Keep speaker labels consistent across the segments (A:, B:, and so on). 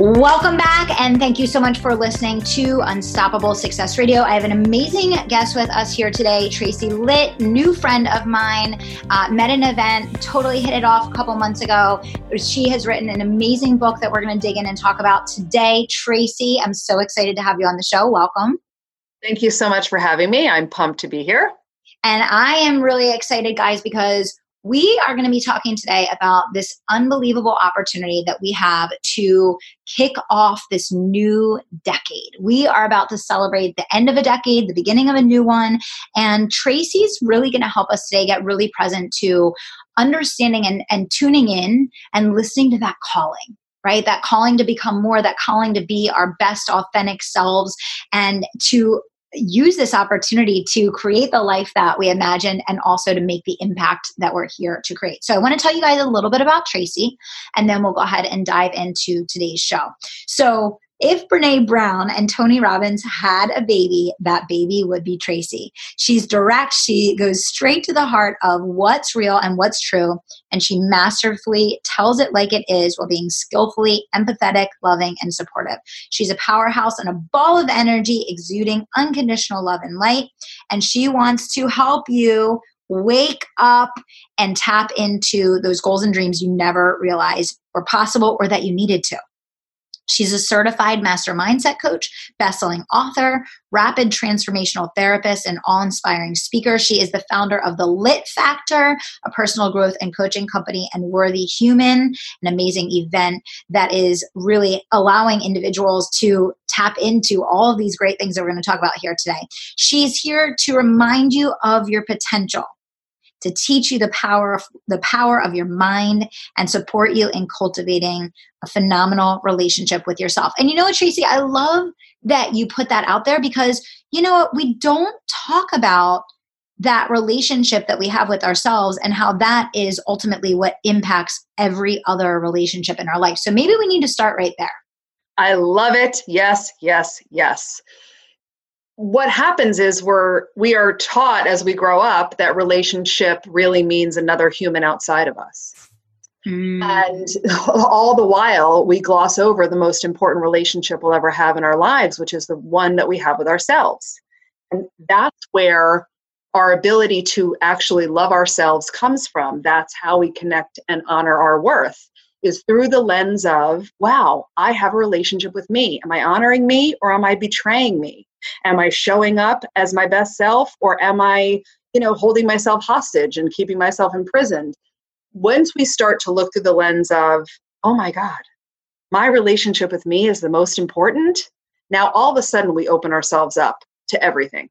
A: Welcome back, and thank you so much for listening to Unstoppable Success Radio. I have an amazing guest with us here today, Tracy Litt, new friend of mine. Uh, met an event, totally hit it off a couple months ago. She has written an amazing book that we're going to dig in and talk about today. Tracy, I'm so excited to have you on the show. Welcome.
B: Thank you so much for having me. I'm pumped to be here.
A: And I am really excited, guys, because we are going to be talking today about this unbelievable opportunity that we have to kick off this new decade. We are about to celebrate the end of a decade, the beginning of a new one. And Tracy's really going to help us today get really present to understanding and, and tuning in and listening to that calling right? That calling to become more, that calling to be our best authentic selves and to use this opportunity to create the life that we imagine and also to make the impact that we're here to create. So, I want to tell you guys a little bit about Tracy, and then we'll go ahead and dive into today's show. So, if Brene Brown and Tony Robbins had a baby, that baby would be Tracy. She's direct, she goes straight to the heart of what's real and what's true, and she masterfully tells it like it is while being skillfully empathetic, loving, and supportive. She's a powerhouse and a ball of energy exuding unconditional love and light, and she wants to help you wake up and tap into those goals and dreams you never realized were possible or that you needed to. She's a certified master mindset coach, best-selling author, rapid transformational therapist, and awe-inspiring speaker. She is the founder of the Litt Factor, a personal growth and coaching company, and Worthy Human, an amazing event that is really allowing individuals to tap into all of these great things that we're going to talk about here today. She's here to remind you of your potential to teach you the power of the power of your mind and support you in cultivating a phenomenal relationship with yourself. And you know what, Tracy, I love that you put that out there because you know what, we don't talk about that relationship that we have with ourselves and how that is ultimately what impacts every other relationship in our life. So maybe we need to start right there.
B: I love it. Yes, yes, yes what happens is we're we are taught as we grow up that relationship really means another human outside of us. Mm. and all the while we gloss over the most important relationship we'll ever have in our lives which is the one that we have with ourselves. And that's where our ability to actually love ourselves comes from. That's how we connect and honor our worth is through the lens of wow i have a relationship with me am i honoring me or am i betraying me Am I showing up as my best self or am I, you know, holding myself hostage and keeping myself imprisoned? Once we start to look through the lens of, oh my God, my relationship with me is the most important, now all of a sudden we open ourselves up to everything.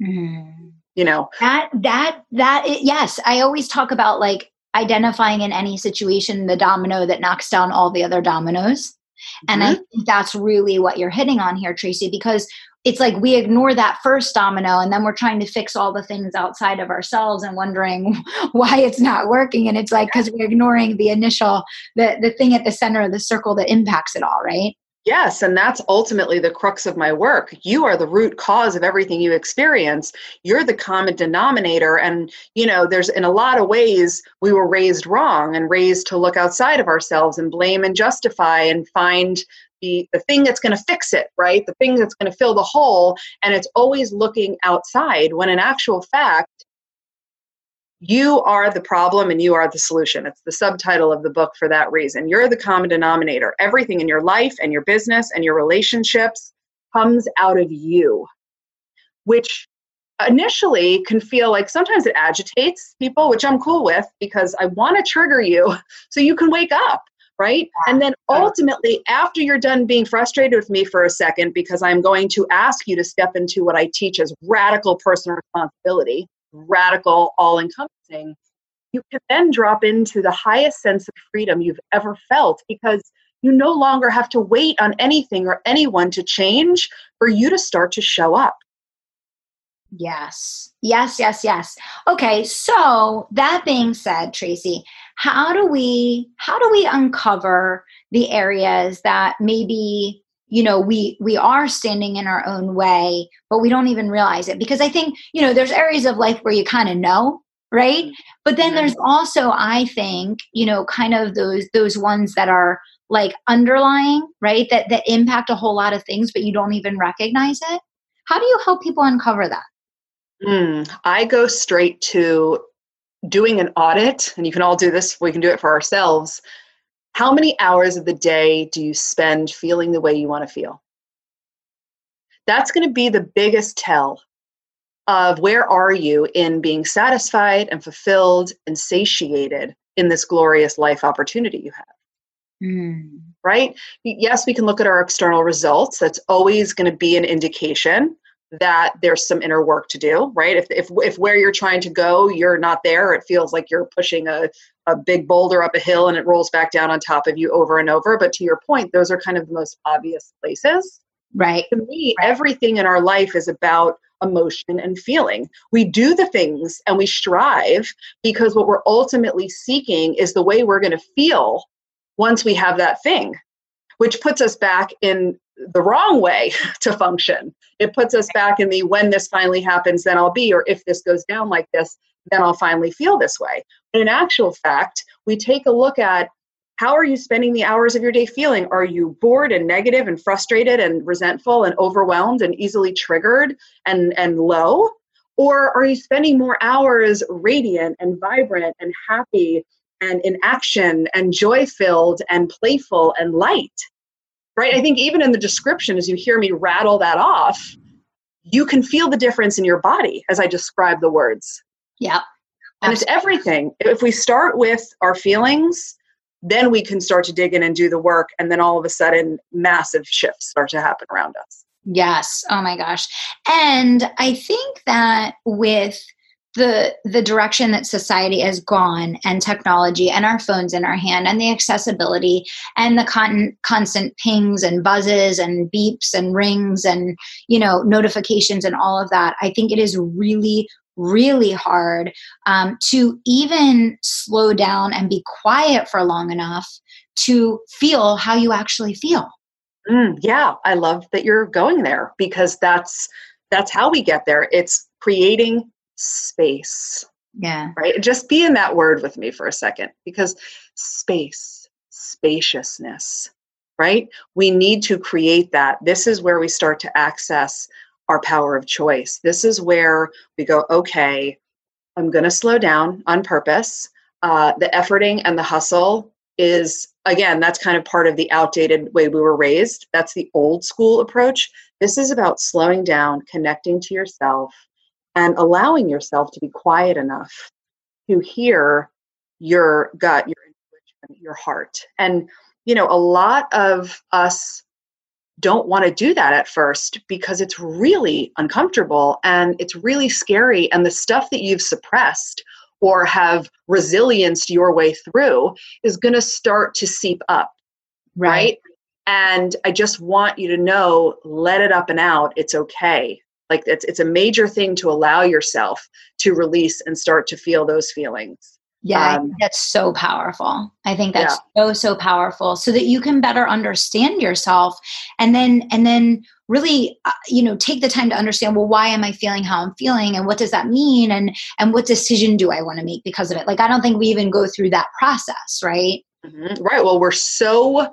A: Mm.
B: You know,
A: that, that, that, yes, I always talk about like identifying in any situation the domino that knocks down all the other dominoes. And mm-hmm. I think that's really what you're hitting on here, Tracy, because it's like we ignore that first domino and then we're trying to fix all the things outside of ourselves and wondering why it's not working. And it's like because we're ignoring the initial, the, the thing at the center of the circle that impacts it all, right?
B: Yes, and that's ultimately the crux of my work. You are the root cause of everything you experience. You're the common denominator. And, you know, there's in a lot of ways we were raised wrong and raised to look outside of ourselves and blame and justify and find the, the thing that's going to fix it, right? The thing that's going to fill the hole. And it's always looking outside when in actual fact, you are the problem and you are the solution. It's the subtitle of the book for that reason. You're the common denominator. Everything in your life and your business and your relationships comes out of you, which initially can feel like sometimes it agitates people, which I'm cool with because I want to trigger you so you can wake up. Right. And then ultimately, after you're done being frustrated with me for a second, because I'm going to ask you to step into what I teach as radical personal responsibility, radical, all encompassing, you can then drop into the highest sense of freedom you've ever felt because you no longer have to wait on anything or anyone to change for you to start to show up.
A: Yes. Yes, yes, yes. Okay, so that being said, Tracy, how do we how do we uncover the areas that maybe you know we we are standing in our own way but we don't even realize it. Because i think you know there's areas of life where you kind of know right? Mm-hmm. but then there's also i think you know kind of those those ones that are like underlying right? That that impact a whole lot of things but you don't even recognize it. How do you help people uncover that?
B: Mm, i go straight to doing an audit and you can all do this we can do it for ourselves how many hours of the day do you spend feeling the way you want to feel? That's going to be the biggest tell of where are you in being satisfied and fulfilled and satiated in this glorious life opportunity you have. Mm. Right? Yes, we can look at our external results. That's always going to be an indication that there's some inner work to do, right? If, if, if where you're trying to go, you're not there, it feels like you're pushing a, a big boulder up a hill and it rolls back down on top of you over and over. But to your point, those are kind of the most obvious places.
A: Right.
B: To me, right. everything in our life is about emotion and feeling. We do the things and we strive because what we're ultimately seeking is the way we're going to feel once we have that thing, which puts us back in the wrong way to function. It puts us back in the when this finally happens, then I'll be, or if this goes down like this, then I'll finally feel this way. But in actual fact, we take a look at how are you spending the hours of your day feeling? Are you bored and negative and frustrated and resentful and overwhelmed and easily triggered and, and low? Or are you spending more hours radiant and vibrant and happy and in action and joy filled and playful and light? Right? I think even in the description, as you hear me rattle that off, you can feel the difference in your body as I describe the words.
A: Yeah.
B: And it's everything. If we start with our feelings, then we can start to dig in and do the work. And then all of a sudden, massive shifts start to happen around us.
A: Yes. Oh my gosh. And I think that with the the direction that society has gone and technology and our phones in our hand and the accessibility and the con- constant pings and buzzes and beeps and rings and you know notifications and all of that i think it is really really hard um, to even slow down and be quiet for long enough to feel how you actually feel.
B: Mm, yeah i love that you're going there because that's that's how we get there. It's creating space.
A: Yeah.
B: Right? Just be in that word with me for a second because space, spaciousness, right? We need to create that. This is where we start to access our power of choice. This is where we go, okay, I'm going to slow down on purpose. Uh, the efforting and the hustle is, again, that's kind of part of the outdated way we were raised. That's the old school approach. This is about slowing down, connecting to yourself, and allowing yourself to be quiet enough to hear your gut, your intuition, your heart. And, you know, a lot of us don't want to do that at first because it's really uncomfortable and it's really scary. And the stuff that you've suppressed or have resilienced your way through is going to start to seep up. Right. right. And I just want you to know let it up and out. It's okay like it's it's a major thing to allow yourself to release and start to feel those feelings
A: yeah um, that's so powerful i think that's yeah. so so powerful so that you can better understand yourself and then and then really uh, you know take the time to understand well why am i feeling how i'm feeling and what does that mean and and what decision do i want to make because of it like i don't think we even go through that process right
B: mm-hmm. right well we're so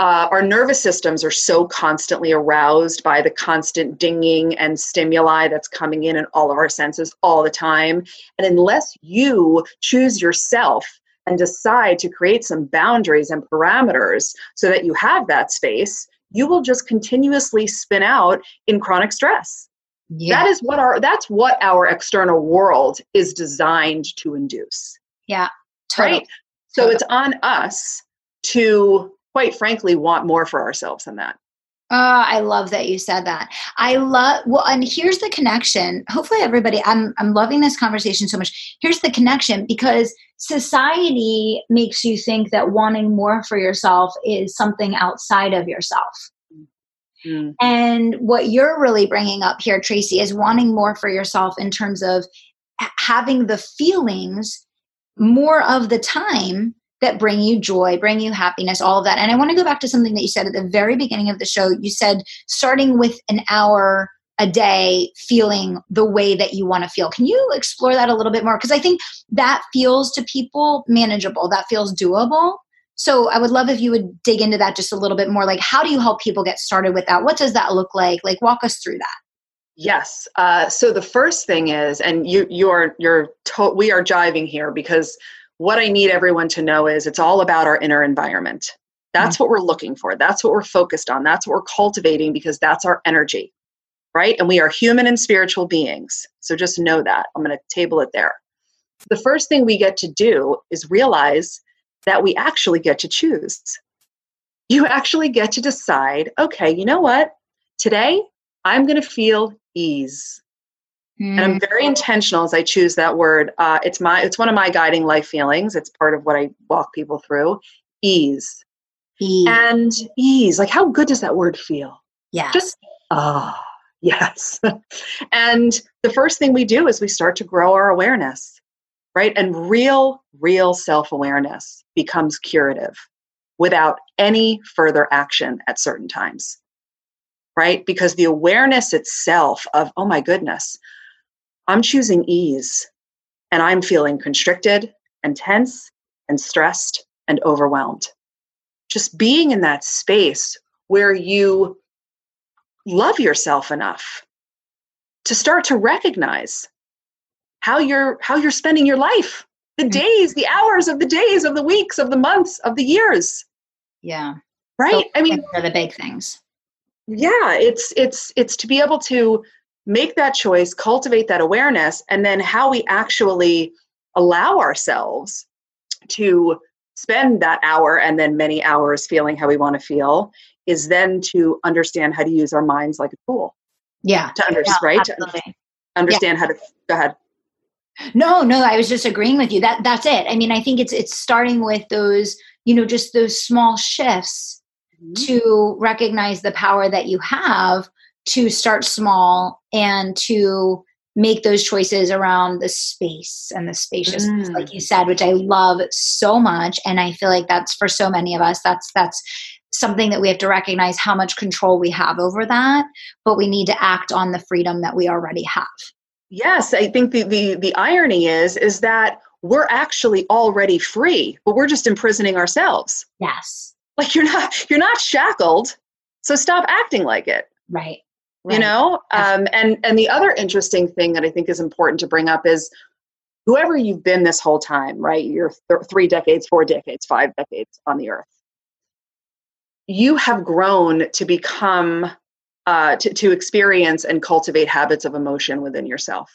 B: uh, our nervous systems are so constantly aroused by the constant dinging and stimuli that's coming in in all of our senses all the time. And unless you choose yourself and decide to create some boundaries and parameters so that you have that space, you will just continuously spin out in chronic stress. Yeah. That is what our that's what our external world is designed to induce.
A: Yeah.
B: Totally. Right? So totally. it's on us to quite frankly want more for ourselves than that.
A: Oh, I love that you said that. I love well, and here's the connection. Hopefully, everybody, I'm I'm loving this conversation so much. Here's the connection because society makes you think that wanting more for yourself is something outside of yourself. Mm. And what you're really bringing up here, Tracy, is wanting more for yourself in terms of having the feelings more of the time that bring you joy, bring you happiness, all of that. And I want to go back to something that you said at the very beginning of the show. You said starting with an hour a day feeling the way that you want to feel. Can you explore that a little bit more? Because I think that feels to people manageable, that feels doable. So I would love if you would dig into that just a little bit more. Like, how do you help people get started with that? What does that look like? Like, walk us through that.
B: Yes. Uh, so the first thing is, and you you are you're to- we are jiving here because what I need everyone to know is it's all about our inner environment. That's mm-hmm. what we're looking for. That's what we're focused on. That's what we're cultivating because that's our energy, right? And we are human and spiritual beings. So just know that. I'm going to table it there. The first thing we get to do is realize that we actually get to choose. You actually get to decide, okay, you know what? Today, I'm going to feel ease. Mm. And I'm very mm. intentional as I choose that word. Uh, it's my it's one of my guiding life feelings. It's part of what I walk people through. Ease. Ease. And ease. Like how good does that word feel?
A: Yeah.
B: Just ah, oh, yes. and the first thing we do is we start to grow our awareness. Right? And real, real self-awareness becomes curative without any further action at certain times right? Because the awareness itself of, oh my goodness, I'm choosing ease and I'm feeling constricted and tense and stressed and overwhelmed. Just being in that space where you love yourself enough to start to recognize how you're how you're spending your life the mm-hmm. days the hours of the days of the weeks of the months of the years
A: yeah
B: right
A: i mean the big things
B: yeah it's it's it's to be able to make that choice cultivate that awareness and then how we actually allow ourselves to spend that hour and then many hours feeling how we want to feel is then to understand how to use our minds like a tool.
A: Yeah.
B: To understand
A: yeah,
B: right? To understand yeah. how to go ahead.
A: No no i was just agreeing with you. That that's it. I mean i think it's it's starting with those you know just those small shifts mm-hmm. to recognize the power that you have to start small and to make those choices around the space and the spaciousness mm. like you said which i love so much and i feel like that's for so many of us that's that's something that we have to recognize how much control we have over that but we need to act on the freedom that we already have.
B: Yes i think the the, the irony is is that we're actually already free but we're just imprisoning ourselves.
A: Yes.
B: Like you're not you're not shackled so stop acting like it.
A: Right,
B: right. you know um, and and the other interesting thing that i think is important to bring up is whoever you've been this whole time right you're th- three decades four decades five decades on the earth you have grown to become uh, to, to experience and cultivate habits of emotion within yourself.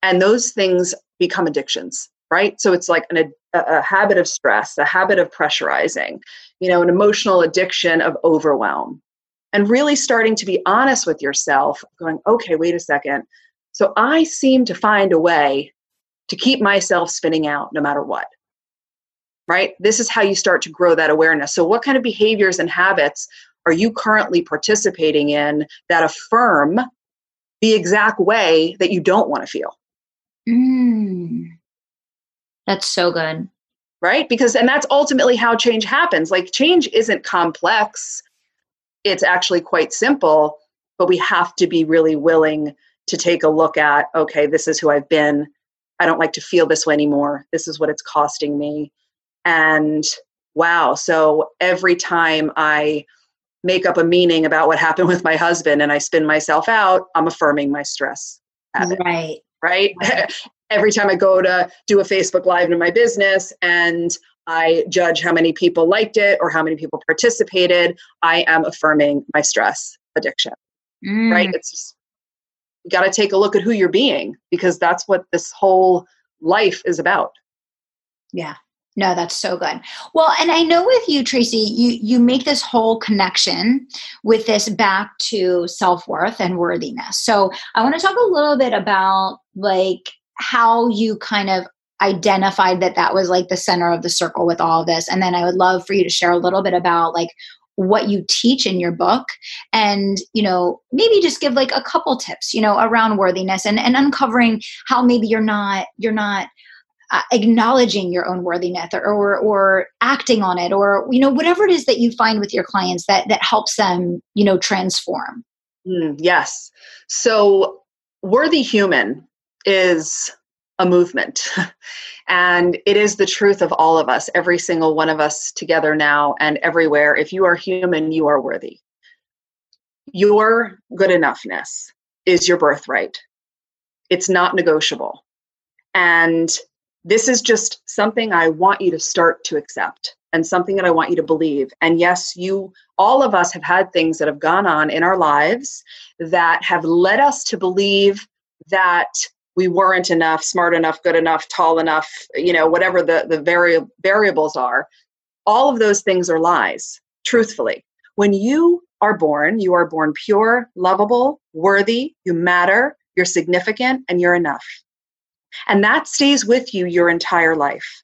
B: And those things become addictions right? So it's like an, a, a habit of stress a habit of pressurizing you know an emotional addiction of overwhelm and really starting to be honest with yourself going okay wait a second so i seem to find a way to keep myself spinning out no matter what right this is how you start to grow that awareness so what kind of behaviors and habits are you currently participating in that affirm the exact way that you don't want to feel
A: mm. That's so good.
B: Right? Because, and that's ultimately how change happens. Like, change isn't complex, it's actually quite simple, but we have to be really willing to take a look at okay, this is who I've been. I don't like to feel this way anymore. This is what it's costing me. And wow, so every time I make up a meaning about what happened with my husband and I spin myself out, I'm affirming my stress
A: habit. Right.
B: Right. right. every time I go to do a Facebook Live in my business and I judge how many people liked it or how many people participated, I am affirming my stress addiction. Mm. Right? It's just, you got to take a look at who you're being because that's what this whole life is about.
A: Yeah. No, that's so good. Well, and I know with you, Tracy, you you make this whole connection with this back to self worth and worthiness. So I want to talk a little bit about like how you kind of identified that that was like the center of the circle with all of this. And then i would love for you to share a little bit about like what you teach in your book and you know maybe just give like a couple tips you know around worthiness and and uncovering how maybe you're not you're not uh, acknowledging your own worthiness or, or, or acting on it or you know whatever it is that you find with your clients that that helps them you know transform.
B: Mm, yes. So worthy human is a movement. And it is the truth of all of us every single one of us together now and everywhere. If you are human you are worthy. Your good enoughness is your birthright. It's not negotiable. And this is just something I want you to start to accept and something that I want you to believe. And yes, you, all of us have had things that have gone on in our lives that have led us to believe that we weren't enough, smart enough, good enough, tall enough, you know, whatever the, the vari- variables are. All of those things are lies, truthfully. When you are born, you are born pure, lovable, worthy, you matter, you're significant, and you're enough. And that stays with you your entire life.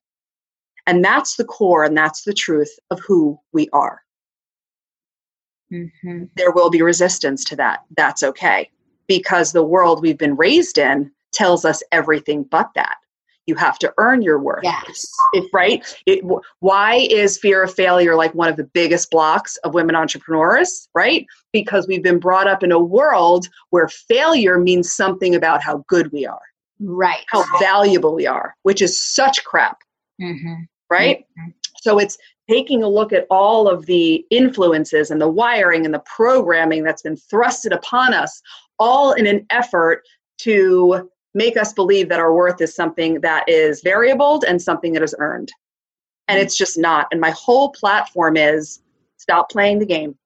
B: And that's the core and that's the truth of who we are. Mm-hmm. There will be resistance to that. That's okay. Because the world we've been raised in tells us everything but that. You have to earn your worth.
A: Yes.
B: If, right? It, why is fear of failure like one of the biggest blocks of women entrepreneurs? Right? Because we've been brought up in a world where failure means something about how good we are
A: right
B: how valuable we are which is such crap mm-hmm. right mm-hmm. so it's taking a look at all of the influences and the wiring and the programming that's been thrusted upon us all in an effort to make us believe that our worth is something that is variable and something that is earned and mm-hmm. it's just not and my whole platform is stop playing the game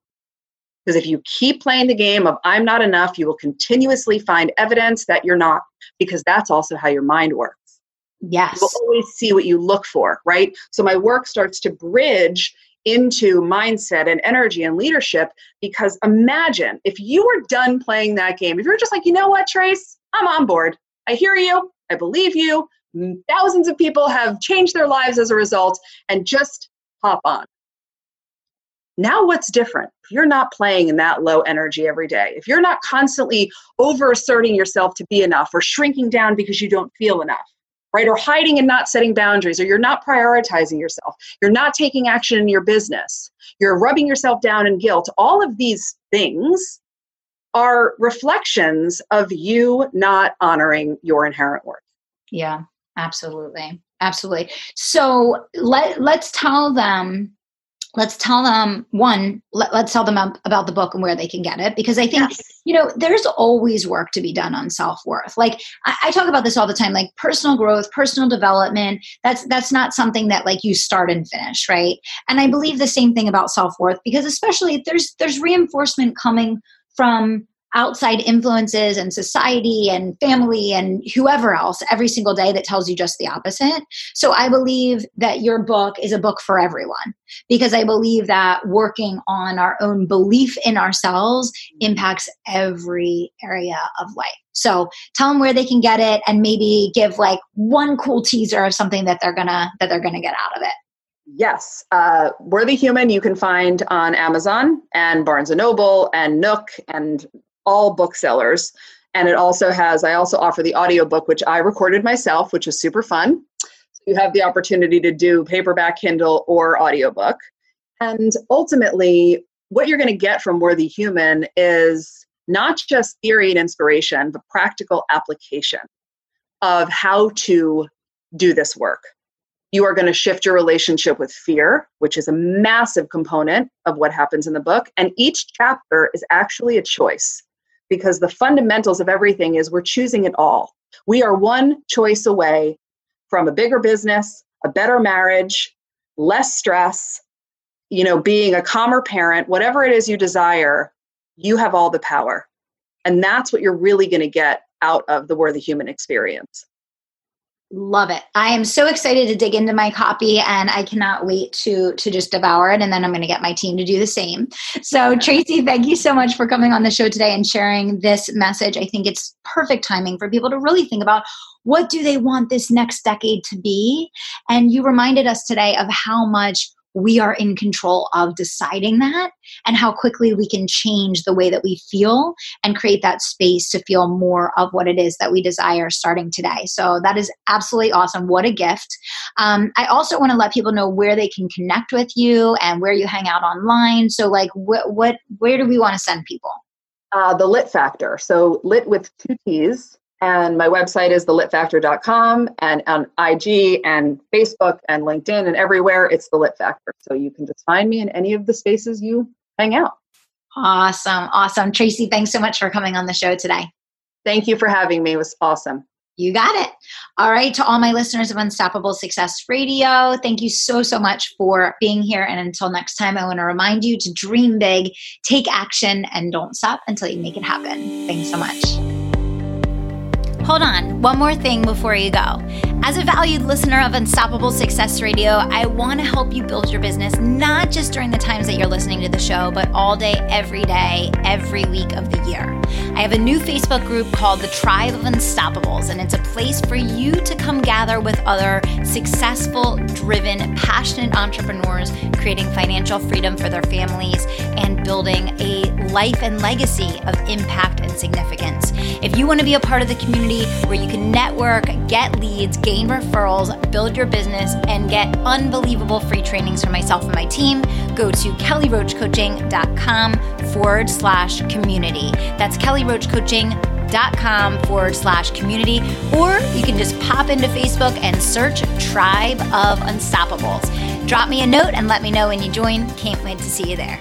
B: because if you keep playing the game of I'm not enough, you will continuously find evidence that you're not, because that's also how your mind works.
A: Yes.
B: You will always see what you look for, right? So my work starts to bridge into mindset and energy and leadership because imagine if you were done playing that game, if you're just like, you know what, Trace, I'm on board. I hear you. I believe you. Thousands of people have changed their lives as a result, and just hop on. Now, what's different? If you're not playing in that low energy every day, if you're not constantly over asserting yourself to be enough or shrinking down because you don't feel enough, right? Or hiding and not setting boundaries, or you're not prioritizing yourself, you're not taking action in your business, you're rubbing yourself down in guilt, all of these things are reflections of you not honoring your inherent worth.
A: Yeah, absolutely. Absolutely. So let let's tell them let's tell them one let, us tell them about the book and where they can get it because i think yes. you know there's always work to be done on self-worth like I, I, talk about this all the time like personal growth personal development that's that's not something that like you start and finish right and i believe the same thing about self-worth because especially there's there's reinforcement coming from outside influences and society and family and whoever else every single day that tells you just the opposite. So I believe that your book is a book for everyone because I believe that working on our own belief in ourselves impacts every area of life. So tell them where they can get it and maybe give like one cool teaser of something that they're gonna that they're gonna get out of it.
B: Yes, uh, Worthy Human you can find on Amazon and Barnes and Noble and Nook and all booksellers. And it also has, I also offer the audiobook, which I recorded myself, which is super fun. So you have the opportunity to do paperback, Kindle, or audiobook. And ultimately, what you're going to get from Worthy Human is not just theory and inspiration, but practical application of how to do this work. You are going to shift your relationship with fear, which is a massive component of what happens in the book. And each chapter is actually a choice because the fundamentals of everything is we're choosing it all. We are one choice away from a bigger business, a better marriage, less stress, you know, being a calmer parent, whatever it is you desire, you have all the power. And that's what you're really going to get out of the worthy human experience.
A: Love it. I am so excited to dig into my copy and I cannot wait to to just devour it and then I'm going to get my team to do the same. So Tracy, thank you so much for coming on the show today and sharing this message. I think it's perfect timing for people to really think about what do they want this next decade to be? And you reminded us today of how much we are in control of deciding that and how quickly we can change the way that we feel and create that space to feel more of what it is that we desire starting today. So that is absolutely awesome. What a gift. Um, I also want to let people know where they can connect with you and where you hang out online. So, like, what, what where do we want to send people?
B: Uh, the Litt Factor. So, lit with two T's. And my website is thelittfactor.com and on IG and Facebook and LinkedIn and everywhere, it's the Litt Factor. So you can just find me in any of the spaces you hang out.
A: Awesome. Awesome. Tracy, thanks so much for coming on the show today.
B: Thank you for having me. It was awesome.
A: You got it. All right. To all my listeners of Unstoppable Success Radio, thank you so, so much for being here. And until next time, I want to remind you to dream big, take action, and don't stop until you make it happen. Thanks so much. Hold on, one more thing before you go. As a valued listener of Unstoppable Success Radio, I want to help you build your business not just during the times that you're listening to the show, but all day, every day, every week of the year. I have a new Facebook group called the Tribe of Unstoppables, and it's a place for you to come gather with other successful, driven, passionate entrepreneurs creating financial freedom for their families and building a life and legacy of impact and significance. If you want to be a part of the community where you can network, get leads, gain referrals, build your business, and get unbelievable free trainings from myself and my team, go to kellyroachcoaching.com forward slash community. That's kellyroachcoaching.com forward slash community. Or you can just pop into Facebook and search Tribe of Unstoppables. Drop me a note and let me know when you join. Can't wait to see you there.